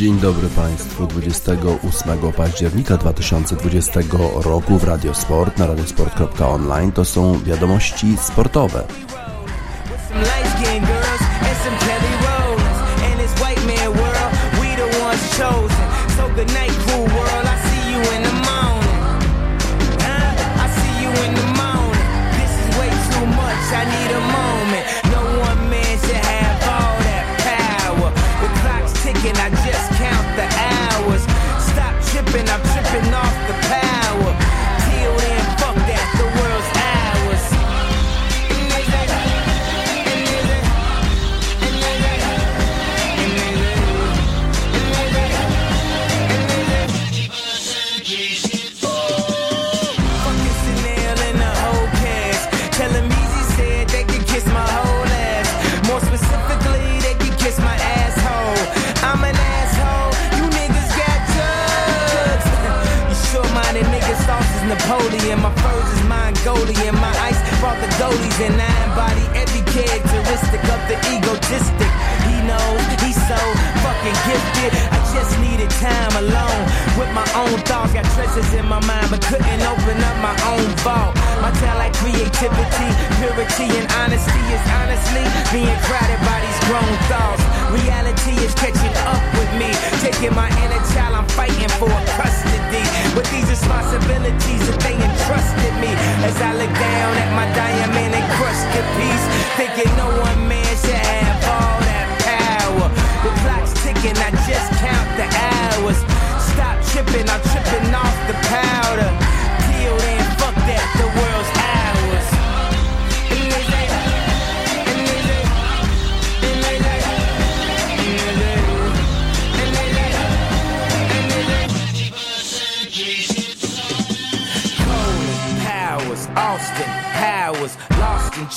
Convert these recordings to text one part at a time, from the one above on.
Dzień dobry Państwu. 28 października 2020 roku w Radiosport na radiosport.online to są wiadomości sportowe. Just needed time alone with my own thoughts. Got treasures in my mind, but couldn't open up my own vault. My talent, creativity, purity, and honesty is honestly being crowded by these grown thoughts. Reality is catching up with me, taking my inner child. I'm fighting for custody, but these responsibilities that they entrusted me. As I look down at my diamond encrusted piece, thinking no one man should have ticking, I just count the hours. Stop tripping, I'm tripping off the powder. Till then, fuck that, the world's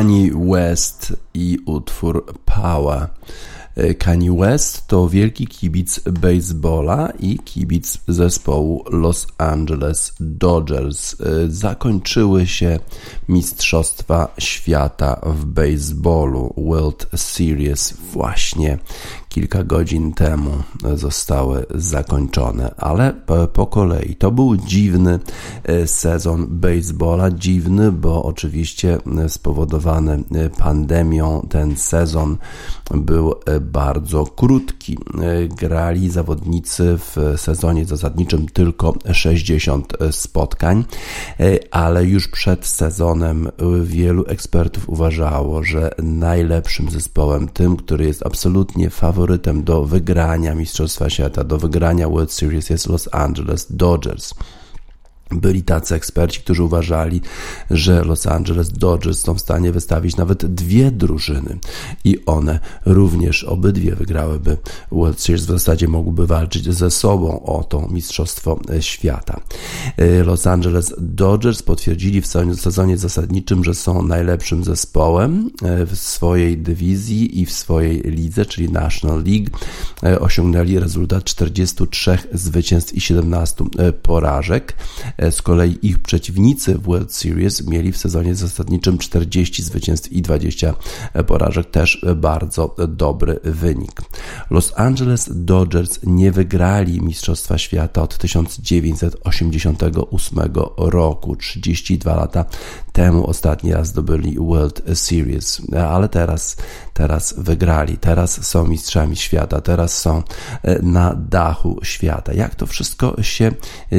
Kanye West i utwór Power. Kanye West to wielki kibic baseballa i kibic zespołu Los Angeles Dodgers. Zakończyły się Mistrzostwa Świata w baseballu World Series właśnie kilka godzin temu zostały zakończone, ale po kolei. To był dziwny e, sezon baseballa, dziwny, bo oczywiście spowodowany pandemią ten sezon był bardzo krótki. Grali zawodnicy w sezonie zasadniczym tylko 60 spotkań, ale już przed sezonem wielu ekspertów uważało, że najlepszym zespołem, tym, który jest absolutnie faworytem do wygrania Mistrzostwa Świata, do wygrania World Series jest Los Angeles Dodgers. Byli tacy eksperci, którzy uważali, że Los Angeles Dodgers są w stanie wystawić nawet dwie drużyny i one również obydwie wygrałyby World Series, w zasadzie mogłyby walczyć ze sobą o to Mistrzostwo Świata. E, Los Angeles Dodgers potwierdzili w sezonie zasadniczym, że są najlepszym zespołem e, w swojej dywizji i w swojej lidze, czyli National League. E, osiągnęli rezultat 43 zwycięstw i 17 porażek. E, z kolei ich przeciwnicy w World Series mieli w sezonie zasadniczym 40 zwycięstw i 20 porażek, też bardzo dobry wynik. Los Angeles Dodgers nie wygrali Mistrzostwa Świata od 1988 roku, 32 lata temu ostatni raz zdobyli World Series, ale teraz, teraz wygrali, teraz są mistrzami świata, teraz są e, na dachu świata. Jak to wszystko się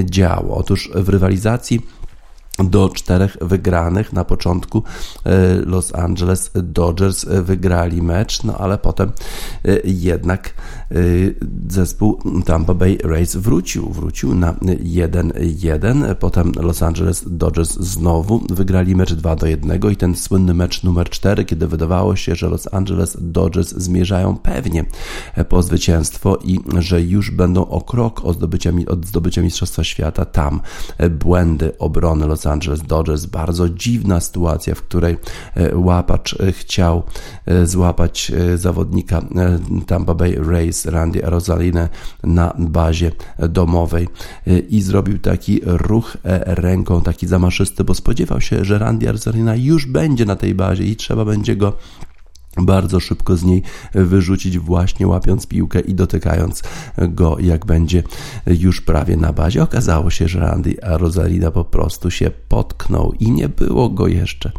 działo? Otóż w rywalizacji do czterech wygranych. Na początku e, Los Angeles Dodgers wygrali mecz, no ale potem e, jednak e, zespół Tampa Bay Rays wrócił, wrócił na 1-1. Potem Los Angeles Dodgers znowu wygrali mecz 2 do 1 i ten słynny mecz numer 4, kiedy wydawało się, że Los Angeles Dodgers zmierzają pewnie po zwycięstwo i że już będą o krok od zdobycia, od zdobycia Mistrzostwa Świata. Tam błędy obrony Los Angeles Dodgers. Bardzo dziwna sytuacja, w której e, łapacz e, chciał e, złapać zawodnika Tampa Bay Rays, Randy Rosalinę na bazie domowej i zrobił taki ruch ręką, taki zamaszysty, bo spodziewał się, że Randy Rosalina już będzie na tej bazie i trzeba będzie go bardzo szybko z niej wyrzucić, właśnie łapiąc piłkę i dotykając go, jak będzie już prawie na bazie. Okazało się, że Randy Rosalina po prostu się potknął i nie było go jeszcze.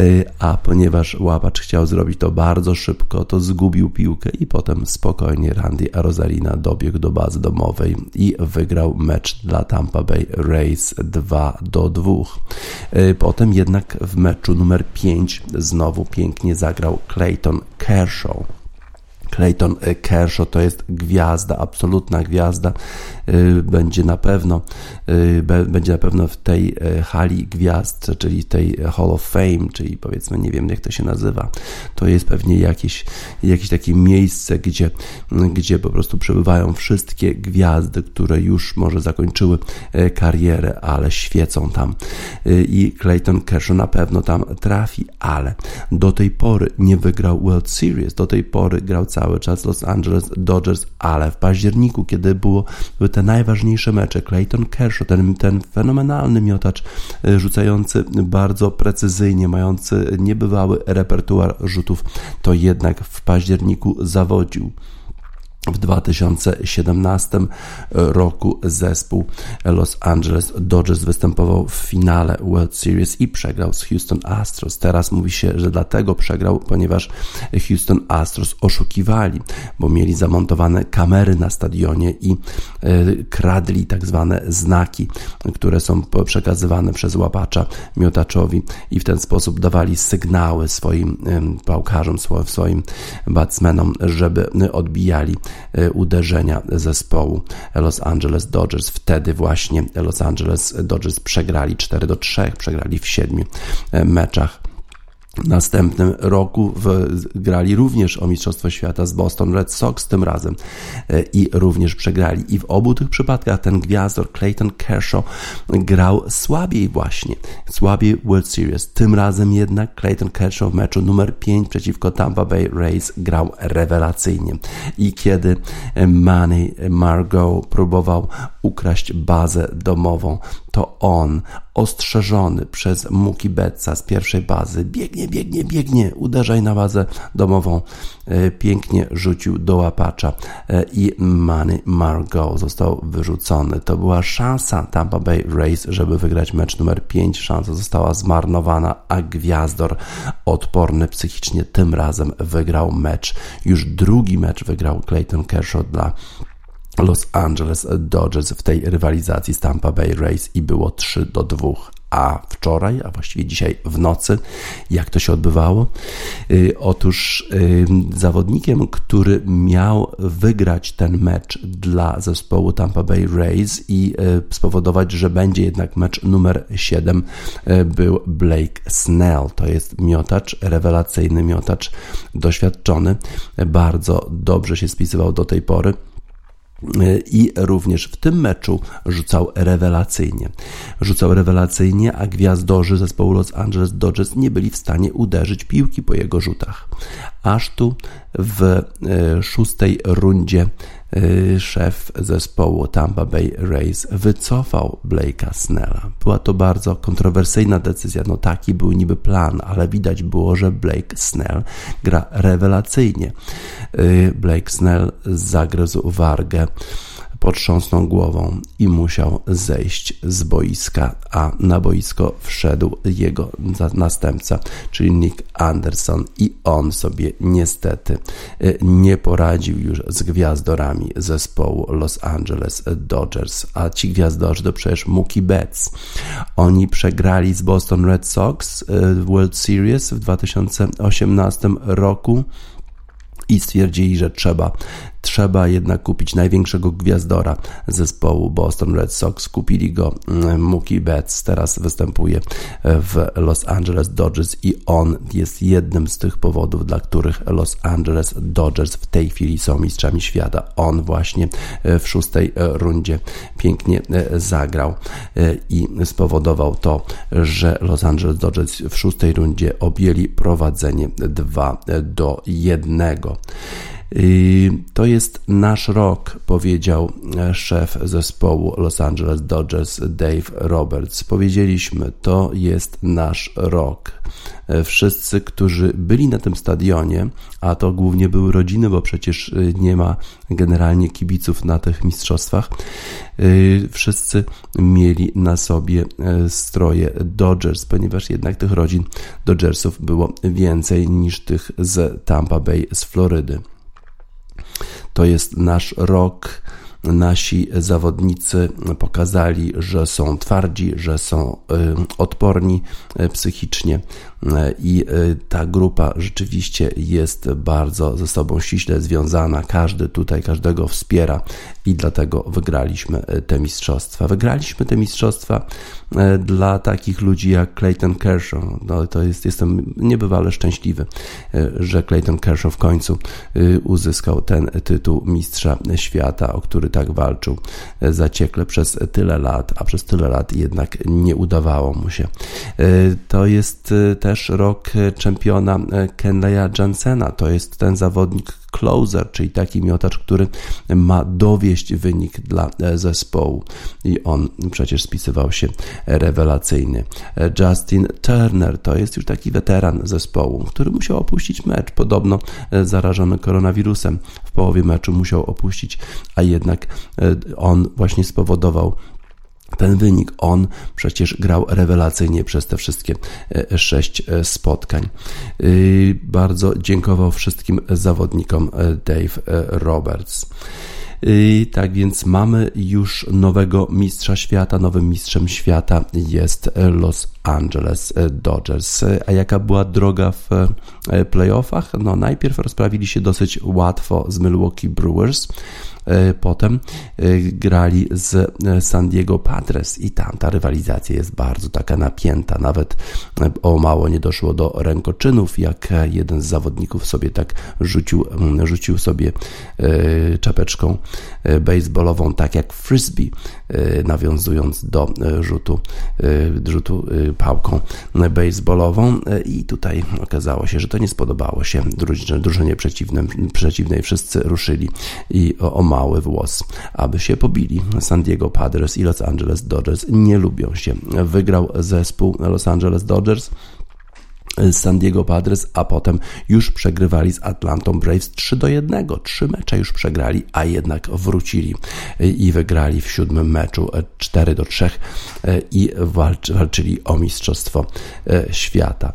Y, a ponieważ łapacz chciał zrobić to bardzo szybko, to zgubił piłkę i potem spokojnie Randy Rosalina dobiegł do bazy domowej i wygrał mecz dla Tampa Bay Rays 2 do 2. Y, potem jednak w meczu numer 5 znowu pięknie zagrał Clayton Kershaw. Clayton Kershaw to jest gwiazda, absolutna gwiazda. Y, będzie na pewno y, będzie na pewno w tej y, hali gwiazd, czyli tej Hall of Fame, czyli powiedzmy, nie wiem jak to się nazywa. To jest pewnie jakieś, jakieś takie miejsce, gdzie, gdzie po prostu przebywają wszystkie gwiazdy, które już może zakończyły karierę, ale świecą tam. I Clayton Kershaw na pewno tam trafi, ale do tej pory nie wygrał World Series. Do tej pory grał cały czas Los Angeles Dodgers, ale w październiku, kiedy były te najważniejsze mecze, Clayton Kershaw, ten, ten fenomenalny miotacz, e, rzucający bardzo precyzyjnie, mający niebywały repertuar rzutów, to jednak w październiku zawodził. W 2017 roku zespół Los Angeles Dodgers występował w finale World Series i przegrał z Houston Astros. Teraz mówi się, że dlatego przegrał, ponieważ Houston Astros oszukiwali, bo mieli zamontowane kamery na stadionie i e, kradli tak zwane znaki, które są przekazywane przez łapacza miotaczowi i w ten sposób dawali sygnały swoim pałkarzom, swoim batsmenom, żeby odbijali uderzenia zespołu Los Angeles Dodgers. Wtedy właśnie Los Angeles Dodgers przegrali 4 do 3, przegrali w 7 e, meczach następnym roku w, grali również o Mistrzostwo Świata z Boston Red Sox tym razem e, i również przegrali. I w obu tych przypadkach ten gwiazdor Clayton Kershaw grał słabiej właśnie, słabiej World Series. Tym razem jednak Clayton Kershaw w meczu numer 5 przeciwko Tampa Bay Rays grał rewelacyjnie. I kiedy Manny Margot próbował ukraść bazę domową, to on, ostrzeżony przez Muki Betsa z pierwszej bazy, biegnie, biegnie, biegnie, uderzaj na bazę domową, e, pięknie rzucił do łapacza e, i Manny Margot został wyrzucony. To była szansa Tampa Bay Rays, żeby wygrać mecz numer 5. Szansa została zmarnowana, a Gwiazdor odporny psychicznie tym razem wygrał mecz. Już drugi mecz wygrał Clayton Kershaw dla Los Angeles Dodgers w tej rywalizacji z Tampa Bay Rays i było 3 do 2 a wczoraj, a właściwie dzisiaj w nocy, jak to się odbywało? Y, otóż y, zawodnikiem, który miał wygrać ten mecz dla zespołu Tampa Bay Rays i y, spowodować, że będzie jednak mecz numer 7, był Blake Snell. To jest miotacz, rewelacyjny miotacz, doświadczony, bardzo dobrze się spisywał do tej pory i również w tym meczu rzucał rewelacyjnie. Rzucał rewelacyjnie, a gwiazdorzy zespołu Los Angeles Dodgers nie byli w stanie uderzyć piłki po jego rzutach. Aż tu w e, szóstej rundzie szef zespołu Tampa Bay Rays wycofał Blake'a Snella. Była to bardzo kontrowersyjna decyzja. No taki był niby plan, ale widać było, że Blake Snell gra rewelacyjnie. Y, Blake Snell zagryzł wargę potrząsnął głową i musiał zejść z boiska, a na boisko wszedł jego następca, czyli Nick Anderson i on sobie niestety y, nie poradził już z gwiazdorami zespołu Los Angeles Dodgers, a ci gwiazdorzy to przecież Mookie Betts. Oni przegrali z Boston Red Sox w World Series w 2018 roku i stwierdzili, że trzeba trzeba jednak kupić największego gwiazdora zespołu Boston Red Sox. Kupili go mm, Mookie Betts, teraz występuje w Los Angeles Dodgers i on jest jednym z tych powodów, dla których Los Angeles Dodgers w tej chwili są mistrzami świata. On właśnie e, w szóstej e, rundzie pięknie e, zagrał i spowodował to, że Los Angeles Dodgers w szóstej rundzie objęli prowadzenie 2 do 1. To jest nasz rok, powiedział szef zespołu Los Angeles Dodgers Dave Roberts. Powiedzieliśmy, to jest nasz rok. Wszyscy, którzy byli na tym stadionie, a to głównie były rodziny, bo przecież nie ma generalnie kibiców na tych mistrzostwach, wszyscy mieli na sobie stroje Dodgers, ponieważ jednak tych rodzin Dodgersów było więcej niż tych z Tampa Bay z Florydy. To jest nasz rok. Nasi zawodnicy pokazali, że są twardzi, że są y, odporni y, psychicznie, i y, ta grupa rzeczywiście jest bardzo ze sobą ściśle związana. Każdy tutaj każdego wspiera i dlatego wygraliśmy y, te mistrzostwa. Wygraliśmy te mistrzostwa dla takich ludzi jak Clayton Kershaw. No, to jest, jestem niebywale szczęśliwy, że Clayton Kershaw w końcu uzyskał ten tytuł mistrza świata, o który tak walczył zaciekle przez tyle lat, a przez tyle lat jednak nie udawało mu się. To jest też rok e, czempiona e, Kenleya Jansena. To jest ten zawodnik closer, czyli taki miotacz, który ma dowieść wynik dla e, zespołu i on przecież spisywał się rewelacyjny. Justin Turner to jest już taki weteran zespołu, który musiał opuścić mecz, podobno zarażony koronawirusem. W połowie meczu musiał opuścić, a jednak on właśnie spowodował ten wynik. On przecież grał rewelacyjnie przez te wszystkie e, sześć e, spotkań. E, bardzo dziękował wszystkim zawodnikom Dave Roberts. Tak więc mamy już nowego mistrza świata. Nowym mistrzem świata jest Los Angeles Dodgers. A jaka była droga w playoffach? No, najpierw rozprawili się dosyć łatwo z Milwaukee Brewers. E, potem e, grali z e, San Diego Padres i tam ta rywalizacja jest bardzo taka napięta. Nawet o mało nie doszło do rękoczynów, jak jeden z zawodników sobie tak rzucił, mm, rzucił sobie czapeczką baseballową, tak jak frisbee, nawiązując do rzutu, rzutu pałką baseballową i tutaj okazało się, że to nie spodobało się drużynie przeciwnej, przeciwnej. Wszyscy ruszyli i o mały włos, aby się pobili. San Diego Padres i Los Angeles Dodgers nie lubią się. Wygrał zespół Los Angeles Dodgers San Diego Padres, a potem już przegrywali z Atlantą Braves 3 do 1. Trzy mecze już przegrali, a jednak wrócili i wygrali w siódmym meczu 4 do 3 i walczyli o Mistrzostwo e, Świata.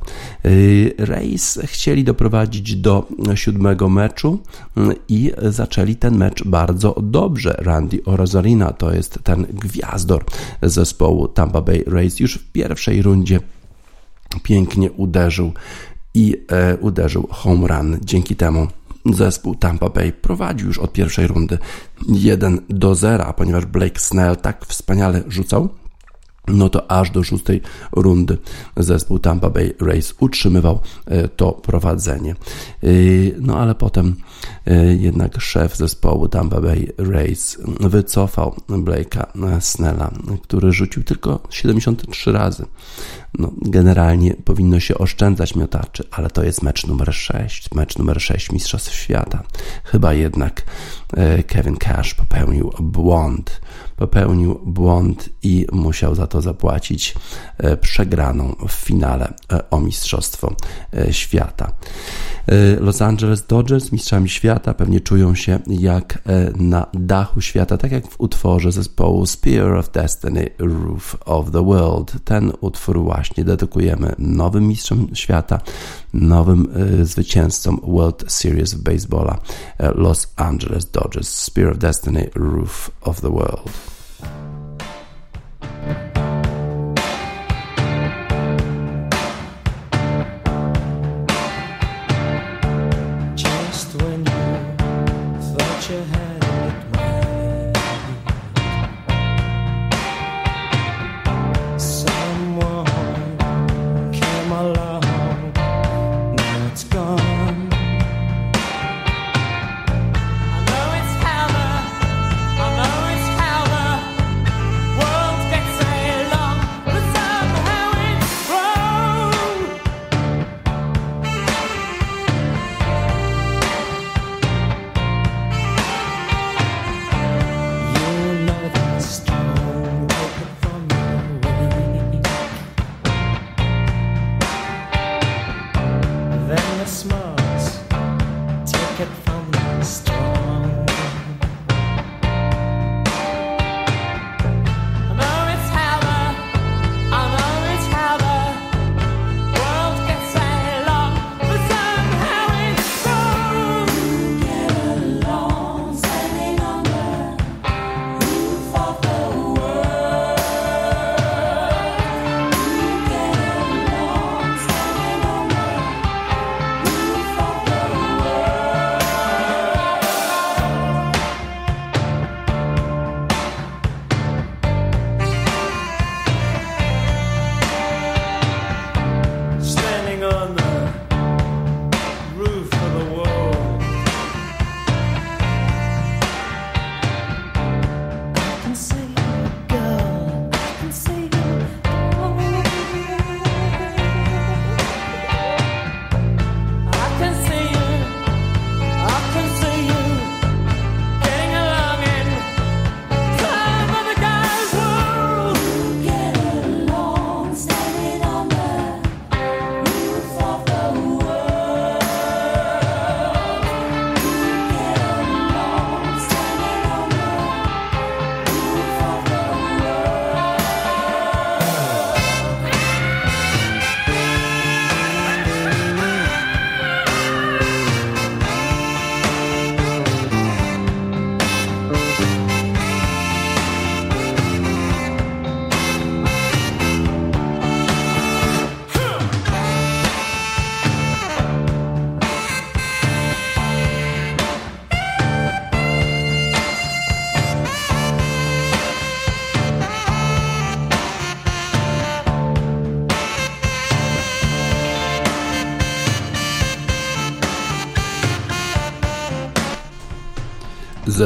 E, Rays chcieli doprowadzić do siódmego meczu i zaczęli ten mecz bardzo dobrze. Randy Orozarina to jest ten gwiazdor zespołu Tampa Bay Rays już w pierwszej rundzie pięknie uderzył i e, uderzył home run. Dzięki temu zespół Tampa Bay prowadził już od pierwszej rundy 1 do 0, ponieważ Blake Snell tak wspaniale rzucał, no to aż do szóstej rundy zespół Tampa Bay Rays utrzymywał e, to prowadzenie. E, no ale potem e, jednak szef zespołu Tampa Bay Rays wycofał Blake'a Snella, który rzucił tylko 73 razy. No, generalnie powinno się oszczędzać miotaczy, ale to jest mecz numer 6, mecz numer 6 Mistrzostw Świata. Chyba jednak Kevin Cash popełnił błąd popełnił błąd i musiał za to zapłacić e, przegraną w finale e, o Mistrzostwo e, Świata. Los Angeles Dodgers, mistrzami świata, pewnie czują się jak na dachu świata, tak jak w utworze zespołu Spear of Destiny, Roof of the World. Ten utwór właśnie dedykujemy nowym mistrzom świata, nowym e, zwycięzcom World Series baseballa e, Los Angeles Dodgers. Spear of Destiny, Roof of the World. your hand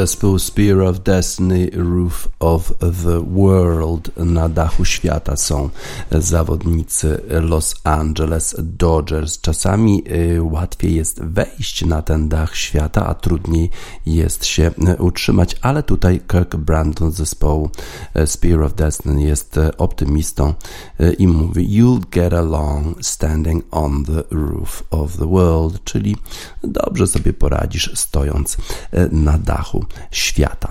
Zespół Spear of Destiny, Roof of the World. Na dachu świata są zawodnicy Los Angeles Dodgers. Czasami y, łatwiej jest wejść na ten dach świata, a trudniej jest się y, utrzymać, ale tutaj Kirk Brandon z zespołu y, Spear of Destiny jest optymistą i mówi You'll get along standing on the roof of the world, czyli dobrze sobie poradzisz stojąc na dachu świata.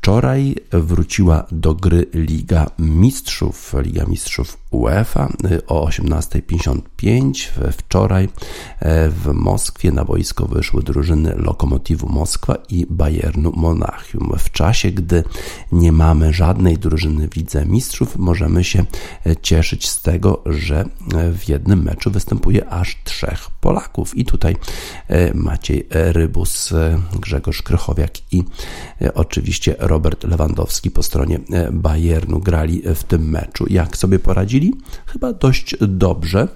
Wczoraj wróciła do gry Liga Mistrzów, Liga Mistrzów UEFA o 18.55. Wczoraj w Moskwie na boisko wyszły drużyny Lokomotivu Moskwa i Bayernu Monachium. W czasie, gdy nie mamy żadnej drużyny w Mistrzów, możemy się cieszyć z tego, że w jednym meczu występuje aż trzech Polaków. I tutaj Maciej Rybus, Grzegorz Krychowiak i oczywiście Robert Lewandowski po stronie Bayernu grali w tym meczu. Jak sobie poradzili? Chyba dość dobrze.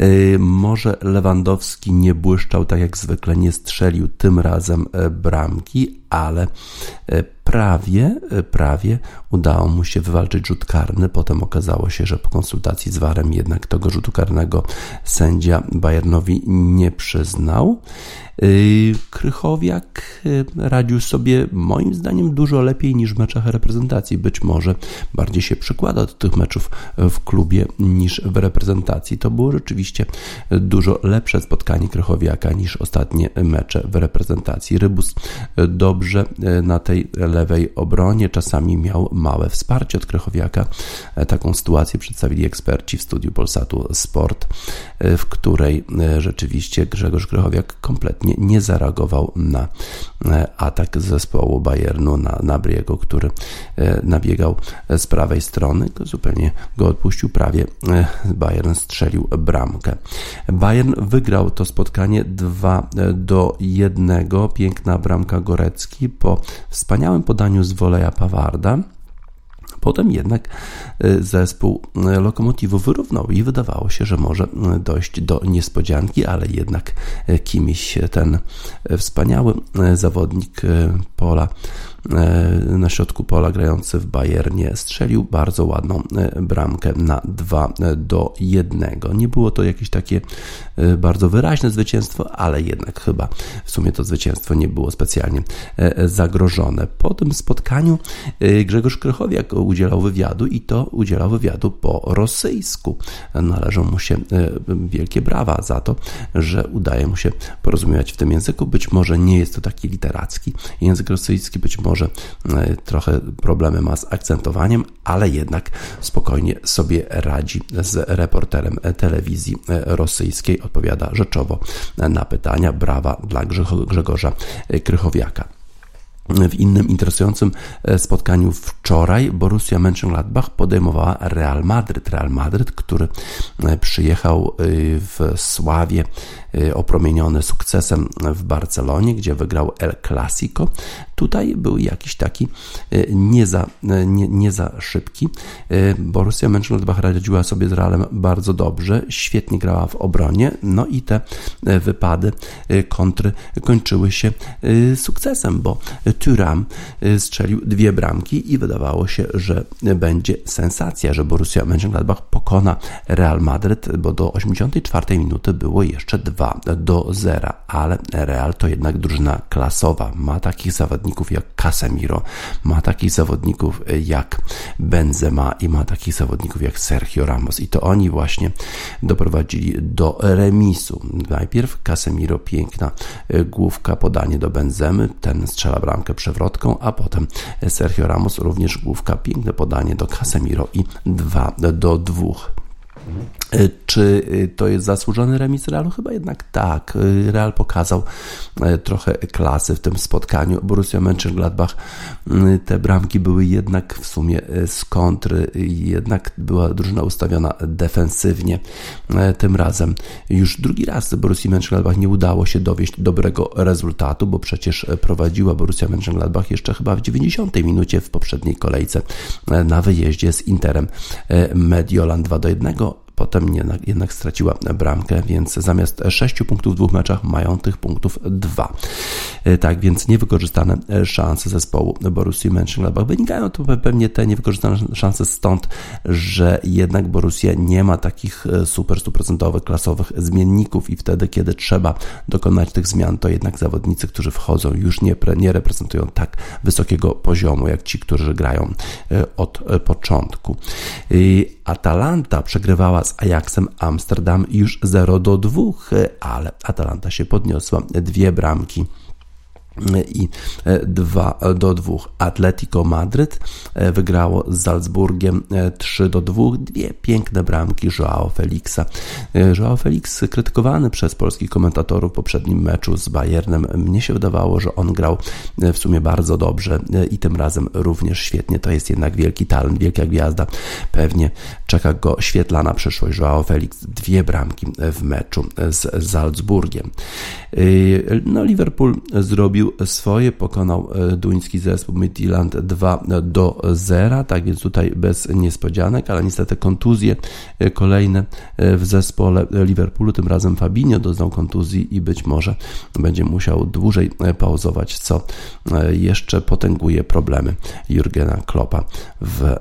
Y, może Lewandowski nie błyszczał tak jak zwykle, nie strzelił tym razem e, bramki, ale e, prawie, e, prawie udało mu się wywalczyć rzut karny. Potem okazało się, że po konsultacji z Warem jednak tego rzutu karnego sędzia Bayernowi nie przyznał. Y, Krychowiak y, radził sobie moim zdaniem dużo lepiej niż w meczach reprezentacji. Być może bardziej się przykłada do tych meczów w klubie niż w reprezentacji. To było rzeczywiście dużo lepsze spotkanie Krychowiaka niż ostatnie mecze w reprezentacji. Rybus dobrze y, na tej lewej obronie, czasami miał małe wsparcie od Krychowiaka. E, taką sytuację przedstawili eksperci w studiu Polsatu Sport, w której rzeczywiście Grzegorz Krychowiak kompletnie nie, nie zareagował na e, atak zespołu Bayernu na Nabriego, który e, nabiegał z prawej strony, zupełnie go odpuścił, prawie e, Bayern strzelił bramkę. Bayern wygrał to spotkanie 2 do 1. Piękna bramka Gorecki po wspaniałym podaniu z woleja Pawarda. Potem jednak y, zespół y, Lokomotivu wyrównał i wydawało się, że może y, dojść do niespodzianki, ale jednak kimś ten wspaniały zawodnik pola E, na środku pola grający w Bayernie strzelił bardzo ładną e, bramkę na 2 e, do 1. Nie było to jakieś takie bardzo wyraźne zwycięstwo, ale jednak chyba w sumie to zwycięstwo nie było specjalnie zagrożone. Po tym spotkaniu Grzegorz Krychowiak udzielał wywiadu i to udzielał wywiadu po rosyjsku. Należą mu się wielkie brawa za to, że udaje mu się porozumiewać w tym języku. Być może nie jest to taki literacki język rosyjski, być może może e, trochę problemy ma z akcentowaniem, ale jednak spokojnie sobie radzi z reporterem telewizji e, rosyjskiej. Odpowiada rzeczowo na pytania. Brawa dla Grzegorza Krychowiaka. W innym interesującym e, spotkaniu wczoraj Borussia Mönchengladbach podejmowała Real Madryt. Real Madryt, który przyjechał w sławie opromieniony sukcesem w Barcelonie, gdzie wygrał El Clasico. Tutaj był jakiś taki e, nie za, e, nie, nie za szybki. Borussia Mönchengladbach radziła sobie z Realem bardzo dobrze, świetnie grała w obronie, no i te wypady kontry kończyły się sukcesem, bo Thuram strzelił dwie bramki i wydawało się, że będzie sensacja, że Borussia Mönchengladbach pokona Real Madryt, bo do 84 minuty było jeszcze 2 do 0, ale Real to jednak drużyna klasowa, ma takich zawodników jak Casemiro, ma takich zawodników jak Benzema i ma takich zawodników jak Sergio Ramos i to oni właśnie doprowadzili do remisu. Najpierw Casemiro, piękna główka, podanie do Benzemy, ten strzela bramkę przewrotką, a potem Sergio Ramos również główka, piękne podanie do Casemiro i 2 do 2. E, czy y, to jest zasłużony remis Realu? Chyba jednak tak. Y, Real pokazał e, trochę klasy w tym spotkaniu. Borussia Mönchengladbach te bramki były jednak w sumie e, z kontry, jednak była drużyna ustawiona defensywnie. E, tym razem już drugi raz Borussia Mönchengladbach nie udało się dowieść dobrego rezultatu, bo przecież prowadziła Borussia Mönchengladbach jeszcze chyba w 90 minucie w poprzedniej kolejce na wyjeździe z Interem Mediolan 2 do 1 potem jednak, straciła bramkę, więc zamiast 6 punktów w dwóch meczach mają tych punktów dwa. Tak więc niewykorzystane szanse zespołu Borussii Mönchengladbach wynikają to pewnie te niewykorzystane szanse stąd, że jednak Borussia nie ma takich super stuprocentowych, klasowych zmienników i wtedy, kiedy trzeba dokonać tych zmian, to jednak zawodnicy, którzy wchodzą już nie, nie reprezentują tak wysokiego poziomu, jak ci, którzy grają od początku. Atalanta przegrywała z Ajaxem Amsterdam już 0 do 2, ale Atalanta się podniosła. Dwie bramki i 2 e, do 2. Atletico Madryt e, wygrało z Salzburgiem 3 e, do 2. Dwie piękne bramki Joao Felixa. Joao Felix krytykowany przez polskich komentatorów w poprzednim meczu z Bayernem. Mnie się wydawało, że on grał w sumie bardzo dobrze i tym razem również świetnie. To jest jednak wielki talent, wielka gwiazda. Pewnie czeka go świetlana przyszłość. Joao Felix dwie bramki w meczu z Salzburgiem. No Liverpool zrobił zrobił swoje, pokonał e, duński zespół Midtjylland 2 do 0, tak więc tutaj bez niespodzianek, ale niestety kontuzje e, kolejne e, w zespole Liverpoolu, tym razem Fabinho doznał kontuzji i być może będzie musiał dłużej pauzować, co jeszcze potęguje problemy Jurgena Kloppa w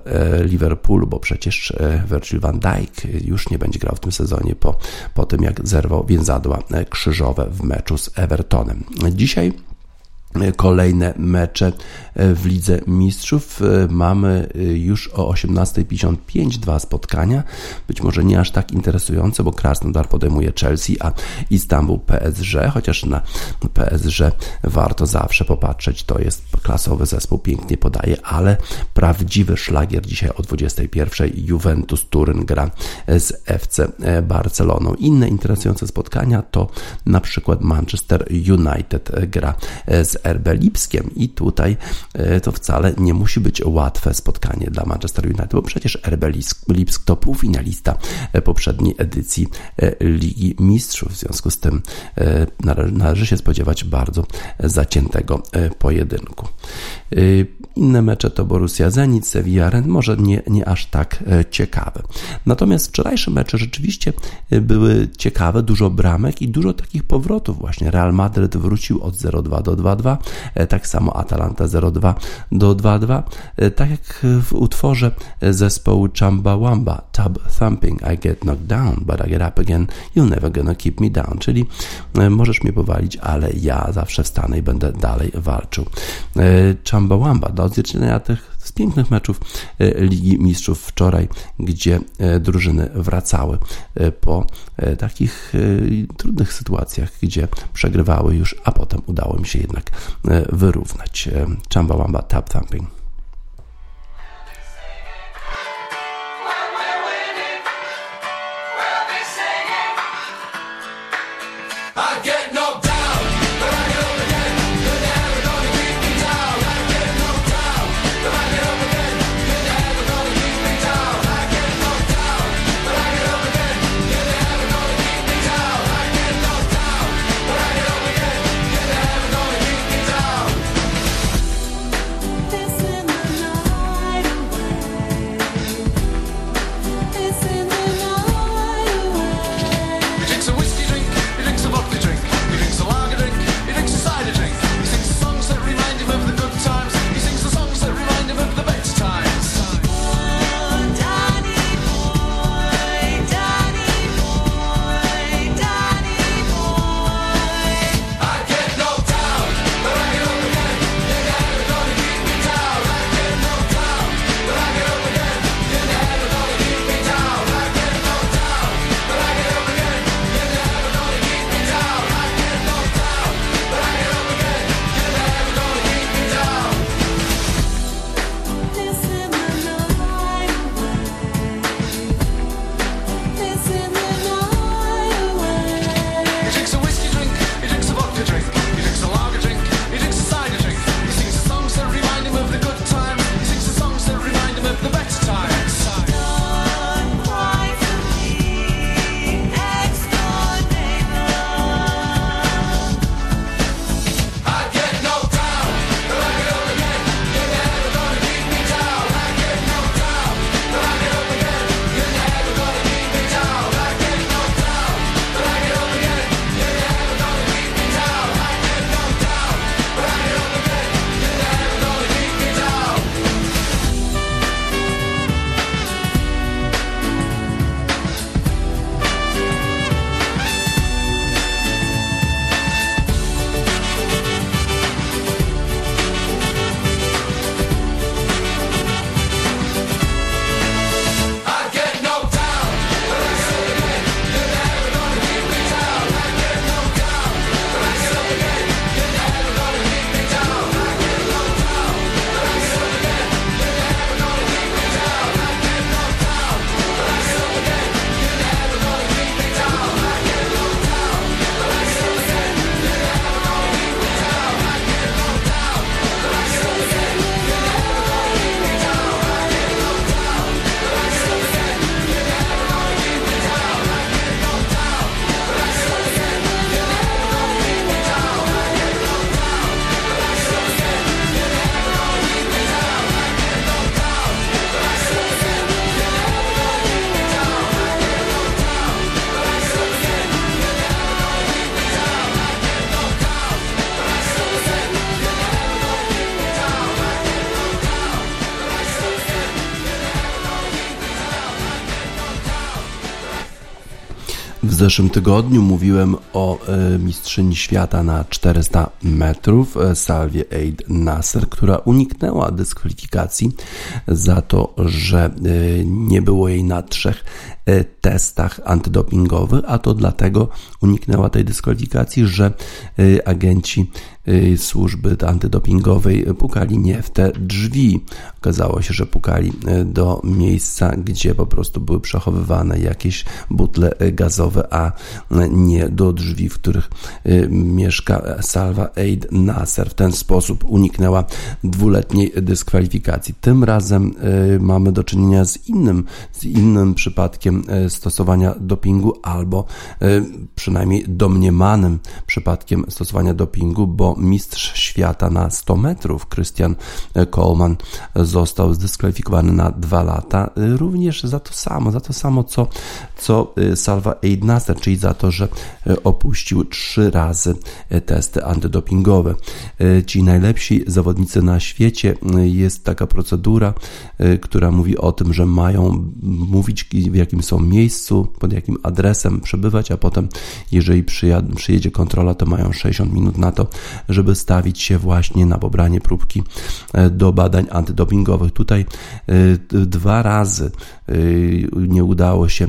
Liverpoolu, bo przecież Virgil van Dijk już nie będzie grał w tym sezonie po, po tym, jak zerwał więzadła krzyżowe w meczu z Evertonem. Dzisiaj kolejne mecze w Lidze Mistrzów. Mamy już o 18.55 dwa spotkania, być może nie aż tak interesujące, bo Krasnodar podejmuje Chelsea, a Istanbul PSG, chociaż na PSG warto zawsze popatrzeć, to jest klasowy zespół, pięknie podaje, ale prawdziwy szlagier dzisiaj o 21.00 Juventus Turyn gra z FC Barceloną. Inne interesujące spotkania to na przykład Manchester United gra z RB Lipskiem i tutaj e, to wcale nie musi być łatwe spotkanie dla Manchester United, bo przecież RB Lipsk to półfinalista e, poprzedniej edycji e, Ligi Mistrzów. W związku z tym należy się spodziewać bardzo zaciętego pojedynku. Inne mecze to Borussia Zenit, Sevilla Ren, może nie, nie aż tak ciekawe. Natomiast wczorajsze mecze rzeczywiście były ciekawe, dużo bramek i dużo takich powrotów właśnie. Real Madryt wrócił od 0-2 do 2-2, E, tak samo Atalanta 0-2 do 2-2, e, tak jak w utworze zespołu Chamba Wamba, Tub Thumping, I get knocked down, but I get up again, you're never gonna keep me down, czyli e, możesz mnie powalić, ale ja zawsze wstanę i będę dalej walczył. Chamba Wamba do odzwierciedlenia tych z pięknych meczów Ligi Mistrzów wczoraj, gdzie drużyny wracały po takich trudnych sytuacjach, gdzie przegrywały już, a potem udało mi się jednak wyrównać. Chamba Wamba Tap Thumping. Zeszłym tygodniu mówiłem o e, mistrzyni świata na 400 metrów, e, Salwie Eid Nasser, która uniknęła dyskwalifikacji za to, że e, nie było jej na trzech testach antydopingowych, a to dlatego uniknęła tej dyskwalifikacji, że agenci służby antydopingowej pukali nie w te drzwi. Okazało się, że pukali do miejsca, gdzie po prostu były przechowywane jakieś butle gazowe, a nie do drzwi, w których y, mieszka Salva Eid Nasser. W ten sposób uniknęła dwuletniej dyskwalifikacji. Tym razem y, mamy do czynienia z innym, z innym przypadkiem y, stosowania dopingu albo przynajmniej domniemanym przypadkiem stosowania dopingu, bo mistrz świata na 100 metrów Christian Coleman został zdyskwalifikowany na dwa lata również za to samo, za to samo co, co Salva Eid Nasser, czyli za to, że e, opuścił trzy razy testy antydopingowe. Ci najlepsi zawodnicy na świecie jest taka procedura, która mówi o tym, że mają mówić w jakim są miejscu, pod jakim adresem przebywać, a potem jeżeli przyjedzie kontrola, to mają 60 minut na to, żeby stawić się właśnie na pobranie próbki do badań antydopingowych. Tutaj dwa razy nie udało się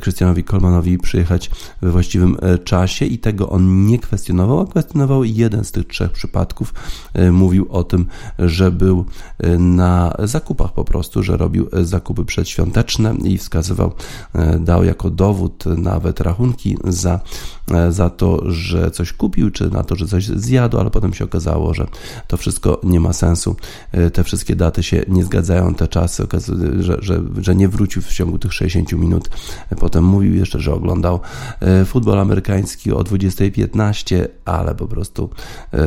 Krystianowi Kolmanowi przyjechać we właściwym e, czasie i tego on nie kwestionował, a kwestionował jeden z tych trzech przypadków. E, mówił o tym, że był e, na zakupach po prostu, że robił zakupy przedświąteczne i wskazywał, dał jako dowód nawet rachunki za, za to, że coś kupił, czy na to, że coś zjadł, ale potem się okazało, że to wszystko nie ma sensu. Te wszystkie daty się nie zgadzają, te czasy, że, że, że nie wrócił w ciągu tych 60 minut. Potem mówił jeszcze, że oglądał e, futbol amerykański o 20.15, ale po prostu e,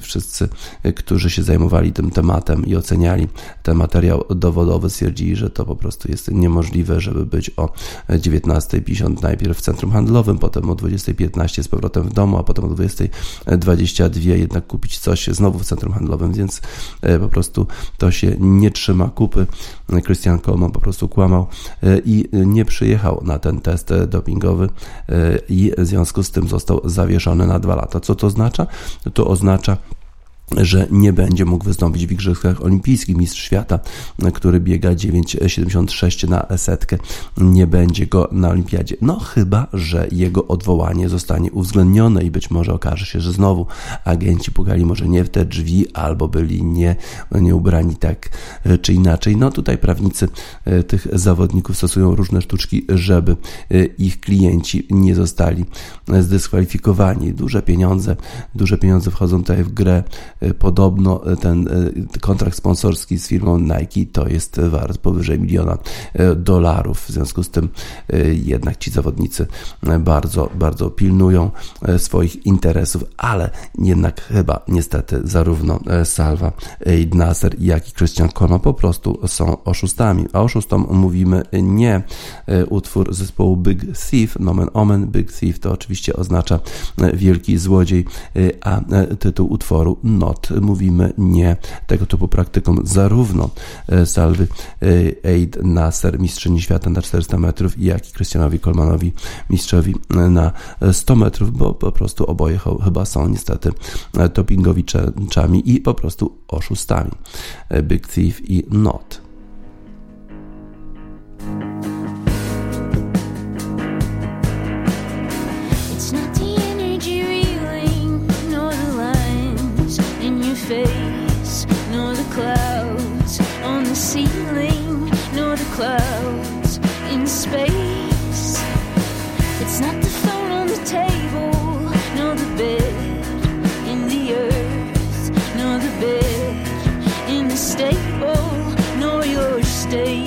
wszyscy, którzy się zajmowali tym tematem i oceniali ten materiał dowodowy, stwierdzili, że to po prostu jest niemożliwe, żeby być o 19.50 najpierw w centrum handlowym, potem o 20.15 z powrotem w domu, a potem o 20.22 jednak kupić coś znowu w centrum handlowym, więc e, po prostu to się nie trzyma kupy. Christian Coleman po prostu kłamał i nie przyjechał na ten test dopingowy e, i w związku z tym został zawieszony na dwa lata. Co to oznacza? To oznacza, że nie będzie mógł wystąpić w Igrzyskach Olimpijskich. Mistrz świata, który biega 9,76 na setkę, nie będzie go na Olimpiadzie. No chyba, że jego odwołanie zostanie uwzględnione i być może okaże się, że znowu agenci pukali może nie w te drzwi, albo byli nie, nie ubrani tak czy inaczej. No tutaj prawnicy e, tych zawodników stosują różne sztuczki, żeby e, ich klienci nie zostali zdyskwalifikowani. Duże pieniądze, duże pieniądze wchodzą tutaj w grę podobno ten y, kontrakt sponsorski z firmą Nike to jest wart powyżej miliona y, dolarów. W związku z tym jednak ci zawodnicy bardzo, bardzo pilnują swoich interesów, ale jednak chyba niestety zarówno Salva Eid Nasser, jak i Christian Kona po prostu są oszustami. A oszustom mówimy nie utwór zespołu Big Thief, nomen omen, Big Thief to oczywiście oznacza wielki złodziej, a tytuł utworu no not mówimy nie tego typu praktykom. Zarówno e, Salwy e, Aid Nasser, mistrzyni świata na 400 metrów, jak i Krystianowi Kolmanowi, mistrzowi e, na 100 metrów, bo po prostu oboje chyba są niestety dopingowiczami i po prostu oszustami. Big Thief i Not. Clouds in space. It's not the phone on the table, nor the bed in the earth, nor the bed in the stable, nor your state.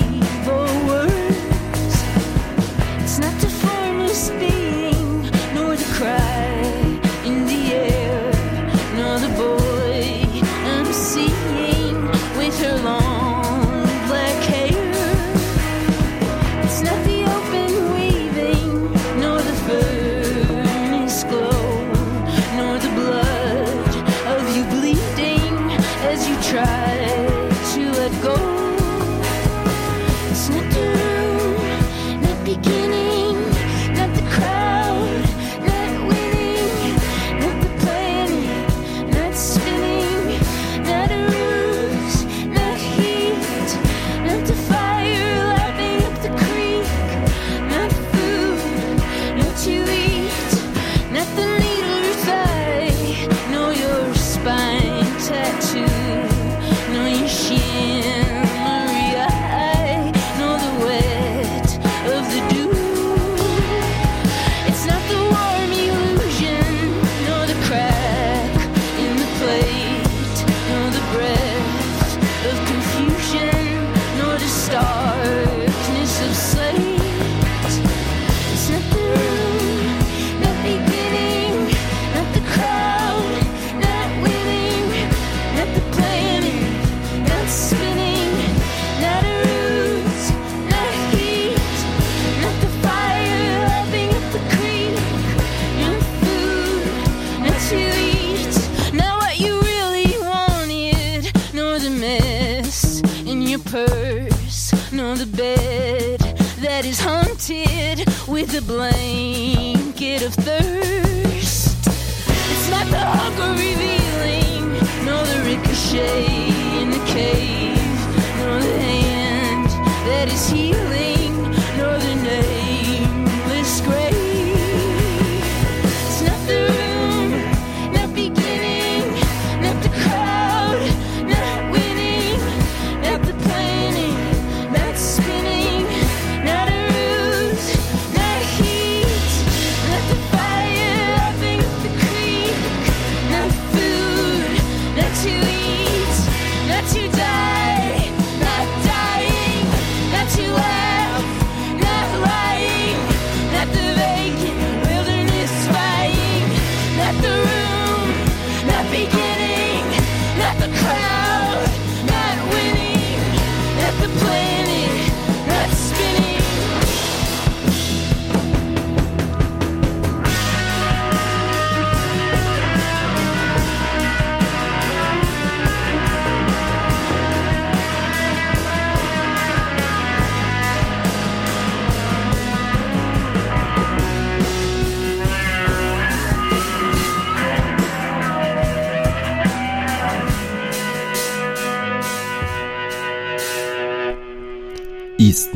With a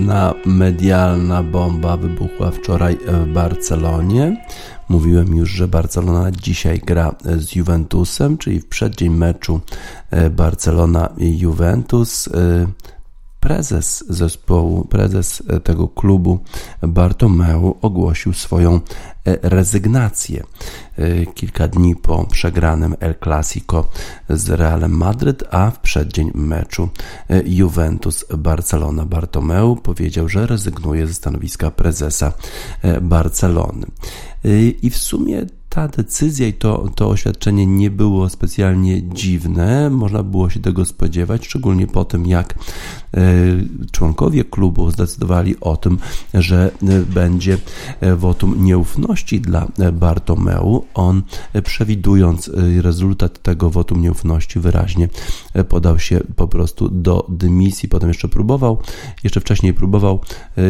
Istna medialna bomba wybuchła wczoraj w Barcelonie. Mówiłem już, że Barcelona dzisiaj gra z Juventusem, czyli w przeddzień meczu e, Barcelona-Juventus. Prezes zespołu, prezes e, tego klubu Bartomeu ogłosił swoją e, rezygnację e, kilka dni po przegranym El Clasico z Realem Madryt, a w przeddzień meczu Juventus-Barcelona Bartomeu powiedział, że rezygnuje ze stanowiska prezesa Barcelony. I w sumie ta decyzja i to, to oświadczenie nie było specjalnie dziwne. Można było się tego spodziewać, szczególnie po tym, jak e, członkowie klubu zdecydowali o tym, że e, będzie e, wotum nieufności dla Bartomeu. On, przewidując rezultat tego wotum nieufności, wyraźnie podał się po prostu do dymisji. Potem jeszcze próbował, jeszcze wcześniej próbował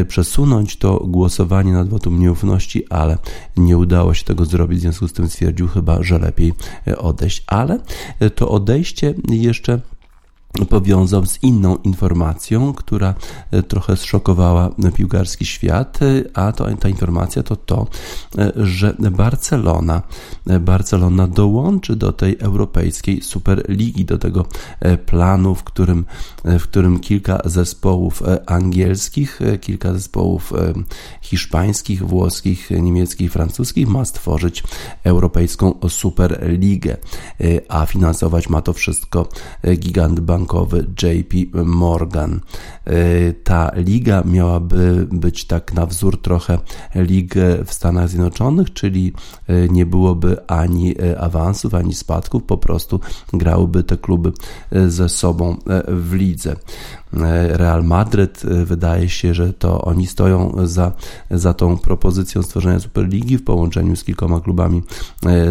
przesunąć to głosowanie nad wotum nieufności, ale nie udało się tego zrobić. Związku z tym stwierdził chyba, że lepiej e, odejść. Ale e, to odejście jeszcze powiązał z inną informacją, która e, trochę zszokowała piłkarski świat, e, a to, ta informacja to to, e, że Barcelona, Barcelona dołączy do tej europejskiej Superligi, do tego planu, w którym, w którym kilka zespołów angielskich, kilka zespołów hiszpańskich, włoskich, niemieckich, francuskich ma stworzyć europejską Superligę, a finansować ma to wszystko gigant bankowy JP Morgan. E, Ta liga miałaby być tak na wzór trochę lig w Stanach Zjednoczonych, czyli e, nie byłoby ani e, awansów, ani spadków, po prostu grałyby te kluby ze sobą w lidze. Real Madryt e, wydaje się, że to oni stoją za, za tą propozycją stworzenia Superligi w połączeniu z kilkoma klubami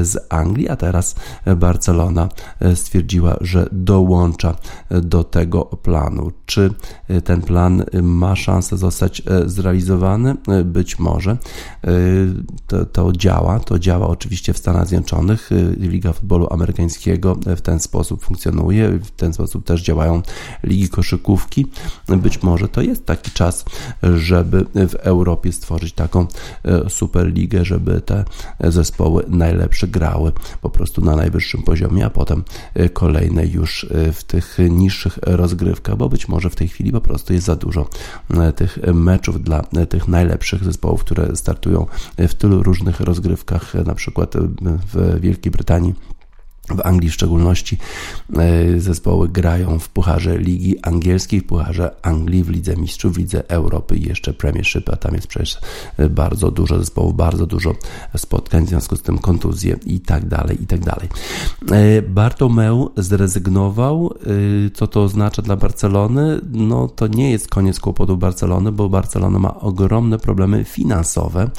z Anglii, a teraz Barcelona stwierdziła, że dołącza do tego planu. Czy e, ten plan e, ma szansę zostać e, zrealizowany? Być może. To, to działa, to działa oczywiście w Stanach Zjednoczonych. Liga Futbolu Amerykańskiego w ten sposób funkcjonuje, w ten sposób też działają ligi koszykówki. Być może to jest taki czas, żeby w Europie stworzyć taką superligę, żeby te zespoły najlepsze grały po prostu na najwyższym poziomie, a potem kolejne już w tych rozgrywkach, bo być może w tej chwili po prostu jest za dużo e, tych meczów dla e, tych najlepszych zespołów, które startują w tylu różnych rozgrywkach, e, na przykład e, w Wielkiej Brytanii. W Anglii w szczególności e, zespoły grają w Pucharze Ligi Angielskiej, w Pucharze Anglii, w Lidze Mistrzów, w Lidze Europy i jeszcze Premiership, a tam jest przecież e, bardzo dużo zespołów, bardzo dużo spotkań, w związku z tym kontuzje i tak dalej, i tak dalej. E, Bartomeu zrezygnował. Co to oznacza dla Barcelony? No to nie jest koniec kłopotów Barcelony, bo Barcelona ma ogromne problemy finansowe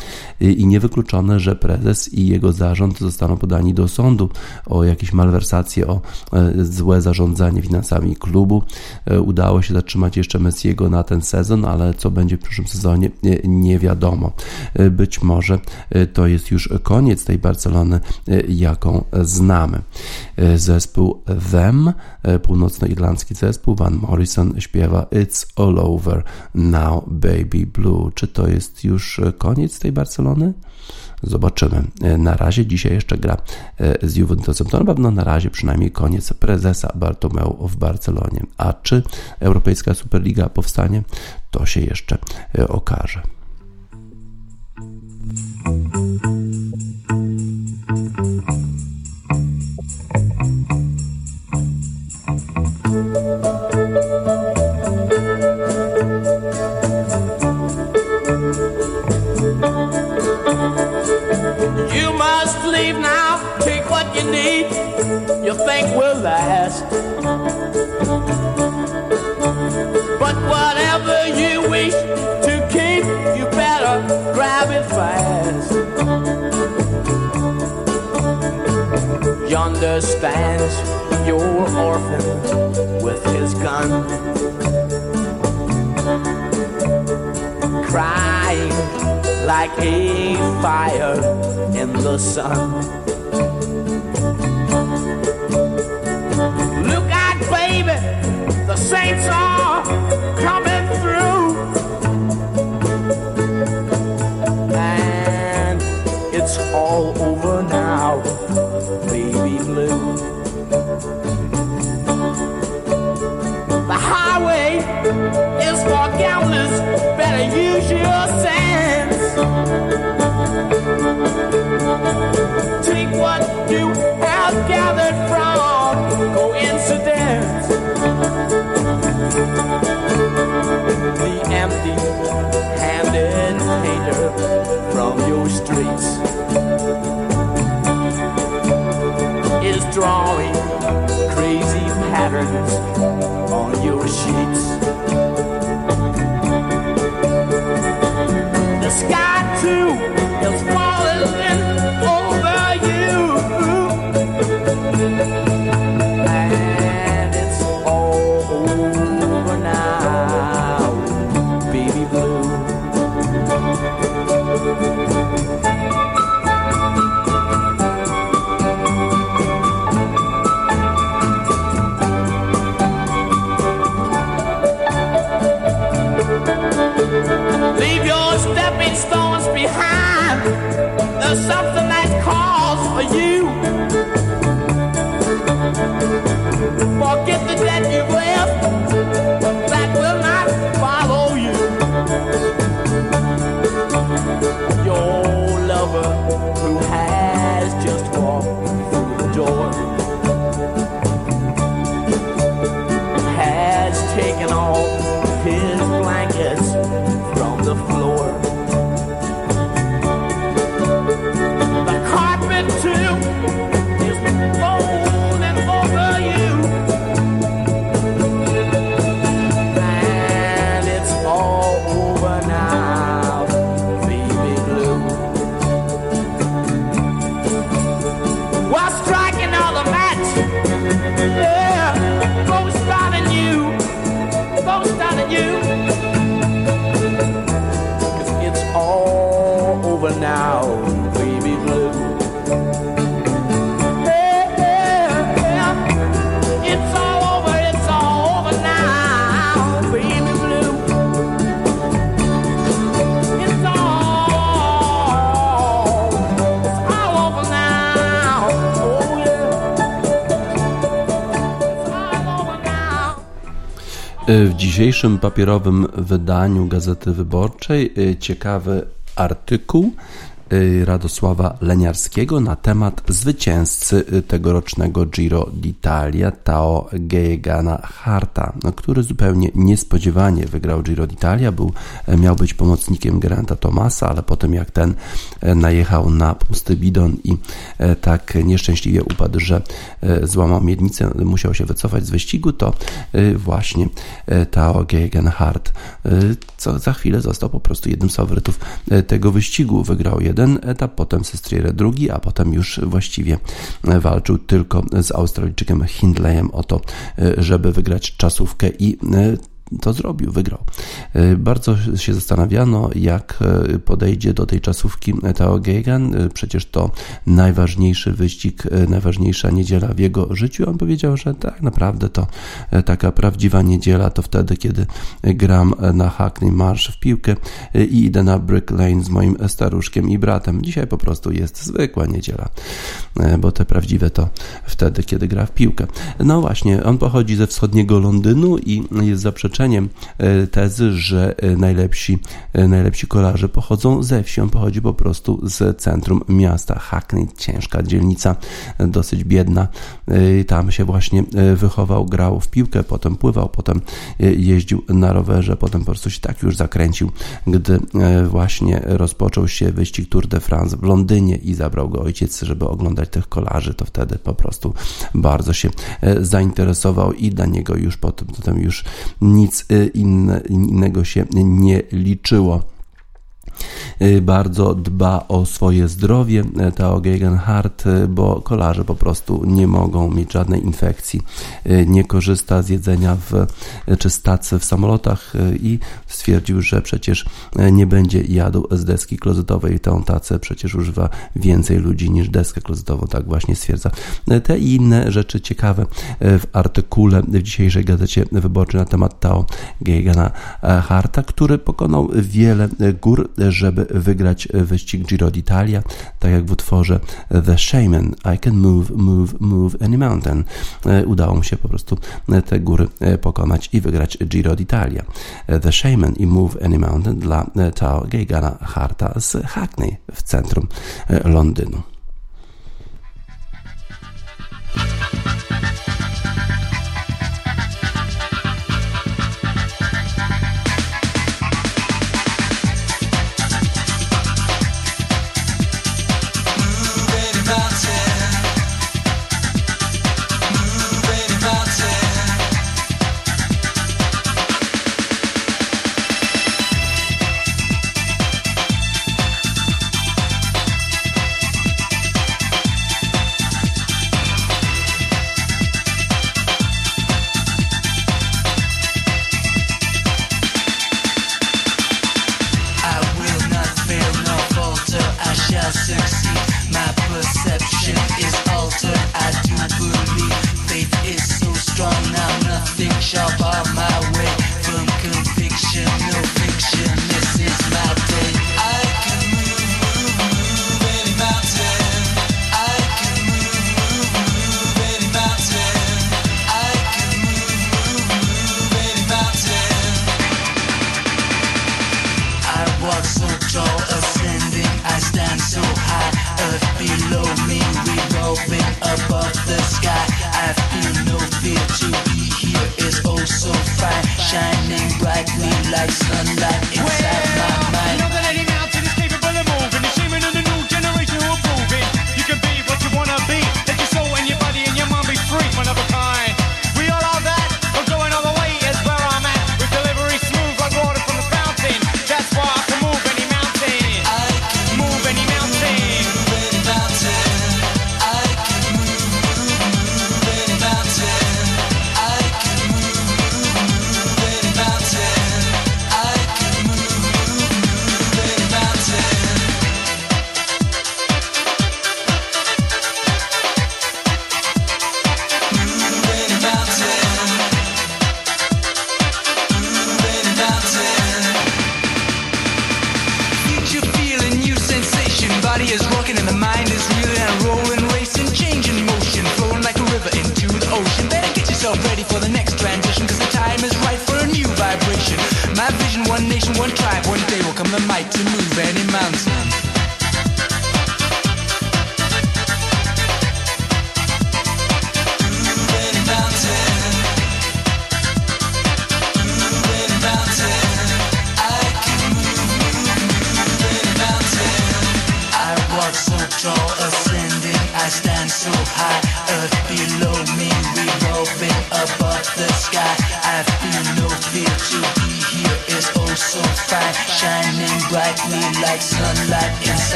i niewykluczone, że prezes i jego zarząd zostaną podani do sądu o jakieś jakieś malwersacje, o złe zarządzanie finansami klubu. Udało się zatrzymać jeszcze Messiego na ten sezon, ale co będzie w przyszłym sezonie nie wiadomo. Być może to jest już koniec tej Barcelony, jaką znamy. Zespół Them, północnoirlandzki zespół, Van Morrison śpiewa It's All Over Now Baby Blue. Czy to jest już koniec tej Barcelony? Zobaczymy. Na razie dzisiaj jeszcze gra e, z Juventusem. To na pewno na razie przynajmniej koniec prezesa Bartomeu w Barcelonie. A czy Europejska Superliga powstanie, to się jeszcze e, okaże. But whatever you wish to keep, you better grab it fast. Yonder stands your orphan with his gun, crying like a fire in the sun. For gamblers, better use your sense. Take what you have gathered from coincidence the empty handed painter from your streets is drawing crazy patterns on your sheets. Sky, Dzisiejszym papierowym wydaniu Gazety Wyborczej y, ciekawy artykuł Radosława Leniarskiego na temat zwycięzcy y, tegorocznego Giro d'Italia, Tao Geogana Harta, no, który zupełnie niespodziewanie wygrał Giro d'Italia. Był, e, miał być pomocnikiem Granta Tomasa, ale potem jak ten e, najechał na pusty bidon i e, tak nieszczęśliwie upadł, że złamał miednicę, musiał się wycofać z wyścigu, to właśnie Tao Geoghegan Hart, co za chwilę został po prostu jednym z faworytów tego wyścigu. Wygrał jeden jeden etap, potem Sestriere drugi, a potem już właściwie walczył tylko z Australijczykiem Hindleyem o to, żeby wygrać czasówkę i to zrobił, wygrał. E, bardzo się zastanawiano, jak e, podejdzie do tej czasówki Tao Geoghegan. E, przecież to najważniejszy wyścig, najważniejsza niedziela w jego życiu. On powiedział, że tak naprawdę to taka prawdziwa niedziela to wtedy, kiedy gram na Hackney Marsh w piłkę i idę na Brick Lane z moim staruszkiem i bratem. Dzisiaj po prostu jest zwykła niedziela, bo te prawdziwe to wtedy, kiedy gra w piłkę. No właśnie, on pochodzi ze wschodniego Londynu i jest zaprzeczeniem E, tezy, że e, najlepsi, e, najlepsi kolarze pochodzą ze wsi. On pochodzi po prostu z centrum miasta Hackney, ciężka dzielnica, dosyć biedna. Tam się właśnie wychował, grał w piłkę, potem pływał, potem jeździł na rowerze, potem po prostu się tak już zakręcił, gdy właśnie rozpoczął się wyścig Tour de France w Londynie i zabrał go ojciec, żeby oglądać tych kolarzy, to wtedy po prostu bardzo się zainteresował i dla niego już potem, potem już nic nic y, inne, innego się nie liczyło. Y, bardzo dba o swoje zdrowie, y, Tao Gegenhardt, y, bo kolarze po prostu nie mogą mieć żadnej infekcji. Nie korzysta z jedzenia w, czy z tacy w samolotach i stwierdził, że przecież nie będzie jadł z deski klozetowej. Tę tacę przecież używa więcej ludzi niż deskę klozetową, tak właśnie stwierdza. Te i inne rzeczy ciekawe w artykule w dzisiejszej gazecie wyborczej na temat Tao Gegana Harta, który pokonał wiele gór, żeby wygrać wyścig Giro d'Italia, tak jak w utworze The Shaman, I Can Move, Move, Move Any Mountain. E, udało mu się po prostu te góry e, pokonać i wygrać Giro d'Italia. E, The Shaman i Move Any Mountain dla Tao Geigana Harta z Hackney w centrum Londynu.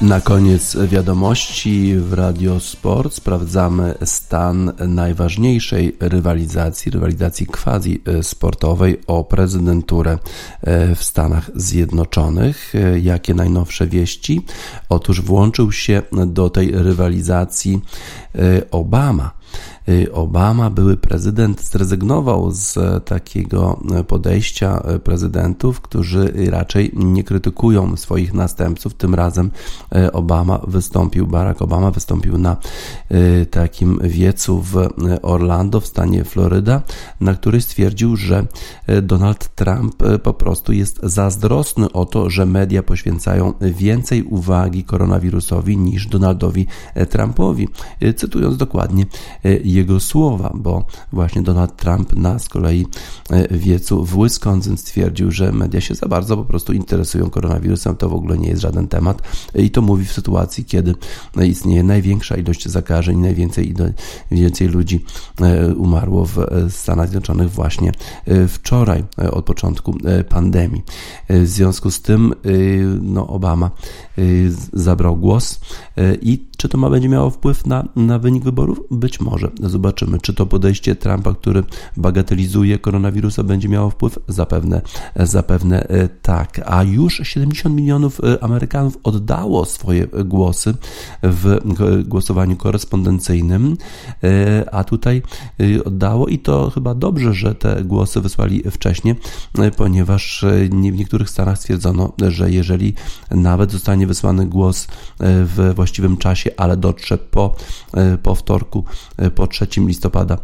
Na koniec wiadomości w Radio Sport sprawdzamy stan najważniejszej rywalizacji, rywalizacji quasi sportowej o prezydenturę e, w Stanach Zjednoczonych. E, Jakie najnowsze wieści? Otóż włączył się do tej rywalizacji e, Obama. Obama, były prezydent, zrezygnował z takiego podejścia prezydentów, którzy raczej nie krytykują swoich następców. Tym razem Obama wystąpił, Barack Obama wystąpił na takim wiecu w Orlando w stanie Floryda, na który stwierdził, że Donald Trump po prostu jest zazdrosny o to, że media poświęcają więcej uwagi koronawirusowi niż Donaldowi Trumpowi. Cytując dokładnie jego słowa, bo właśnie Donald Trump na z kolei wiecu w Wisconsin stwierdził, że media się za bardzo po prostu interesują koronawirusem, to w ogóle nie jest żaden temat i to mówi w sytuacji, kiedy istnieje największa ilość zakażeń, najwięcej więcej ludzi umarło w Stanach Zjednoczonych właśnie wczoraj od początku pandemii. W związku z tym no, Obama zabrał głos i czy to ma będzie miało wpływ na, na wynik wyborów? Być może. Zobaczymy, czy to podejście Trumpa, który bagatelizuje koronawirusa, będzie miało wpływ? Zapewne, zapewne tak. A już 70 milionów Amerykanów oddało swoje głosy w głosowaniu korespondencyjnym, a tutaj oddało i to chyba dobrze, że te głosy wysłali wcześniej, ponieważ w niektórych stanach stwierdzono, że jeżeli nawet zostanie wysłany głos w właściwym czasie, ale dotrze po, po wtorku, po 3 listopada,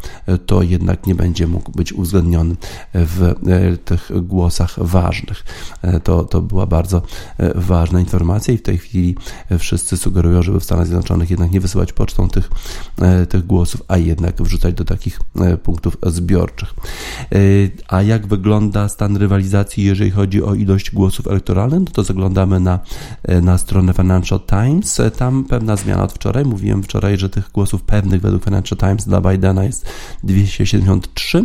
to jednak nie będzie mógł być uwzględniony w tych głosach ważnych. To, to była bardzo ważna informacja i w tej chwili wszyscy sugerują, żeby w Stanach Zjednoczonych jednak nie wysyłać pocztą tych, tych głosów, a jednak wrzucać do takich punktów zbiorczych. A jak wygląda stan rywalizacji, jeżeli chodzi o ilość głosów elektoralnych, no to zaglądamy na, na stronę Financial Times. Tam pewna zmiana od wczoraj. Mówiłem wczoraj, że tych głosów pewnych według Financial Times dla Bidena jest 273.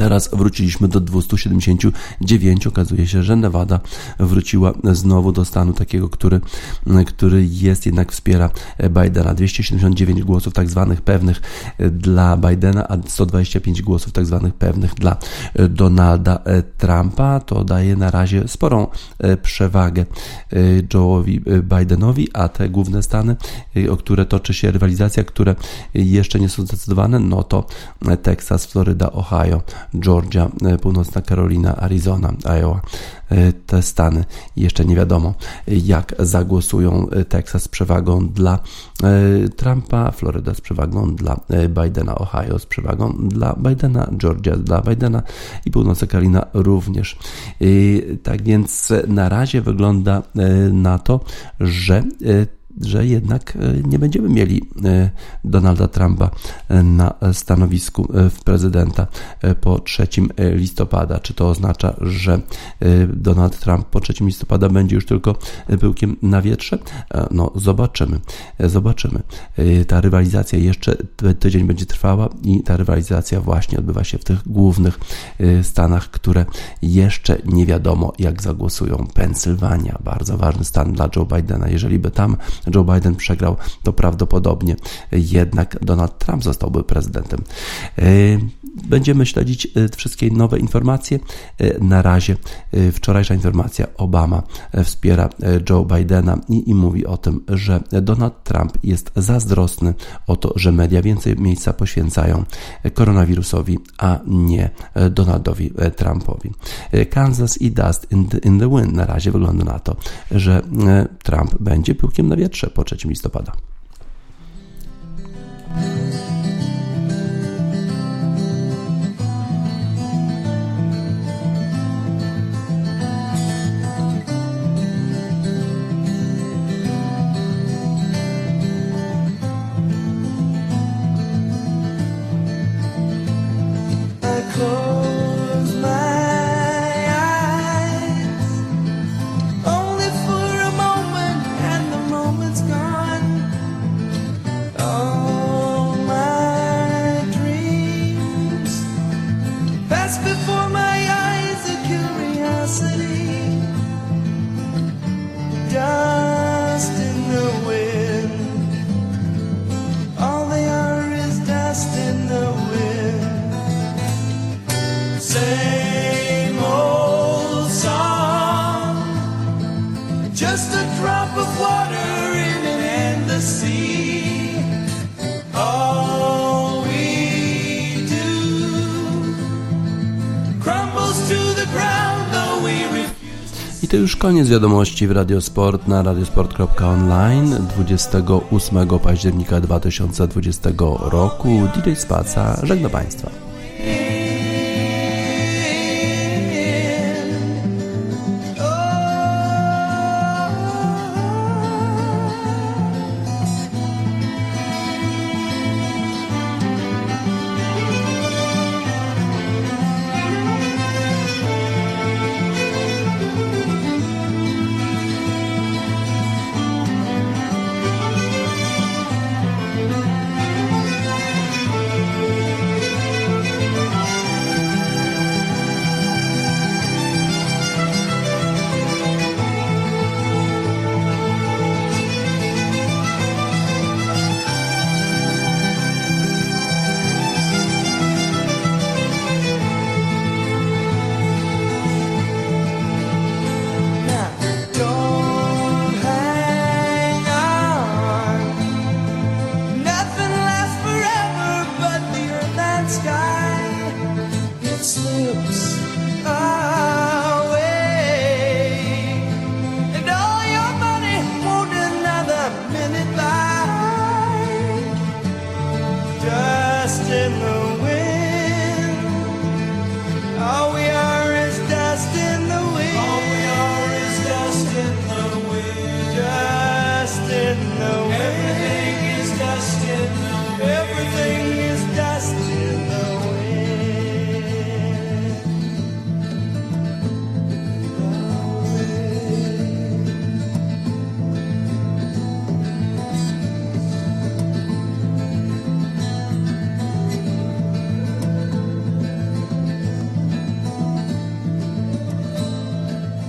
Teraz wróciliśmy do 279. Okazuje się, że Nevada wróciła znowu do stanu takiego, który, który jest jednak wspiera Bidena. 279 głosów tak zwanych pewnych dla Bidena, a 125 głosów tak zwanych pewnych dla Donalda Trumpa. To daje na razie sporą przewagę Joe'owi Bidenowi, a te główne stany, o które toczy się rywalizacja, które jeszcze nie są zdecydowane, no to Teksas, Floryda, Ohio, Georgia, e, Północna Karolina, Arizona, Iowa. E, te stany jeszcze nie wiadomo, jak zagłosują. E, Teksas z przewagą dla Trumpa, Floryda z przewagą dla Bidena, Ohio z przewagą dla Bidena, Georgia dla Bidena i Północna Karolina również. Tak więc na razie wygląda na to, że że jednak e, nie będziemy mieli e, Donalda Trumpa e, na stanowisku prezydenta po 3 listopada. Czy to oznacza, że Donald Trump po 3 listopada będzie już tylko pyłkiem na wietrze? No, zobaczymy. Zobaczymy. Ta rywalizacja jeszcze tydzień będzie trwała i ta rywalizacja właśnie odbywa się w tych głównych stanach, które jeszcze nie wiadomo, jak zagłosują. Pensylwania, bardzo ważny stan dla Joe Bidena. Jeżeli by tam Joe Biden przegrał, to prawdopodobnie jednak Donald Trump zostałby prezydentem. E, będziemy śledzić e, wszystkie nowe informacje. E, na razie wczorajsza informacja Obama wspiera Joe Bidena i, i mówi o tym, że Donald Trump jest zazdrosny o to, że media więcej miejsca poświęcają koronawirusowi, a nie Donaldowi Trumpowi. Kansas i Dust in the, in the Wind na razie wygląda na to, że Trump będzie piłkiem na wietrze po 3 listopada. Wiadomości w Radiosport na radiosport.online 28 października 2020 roku. DJ Spaca żegna Państwa.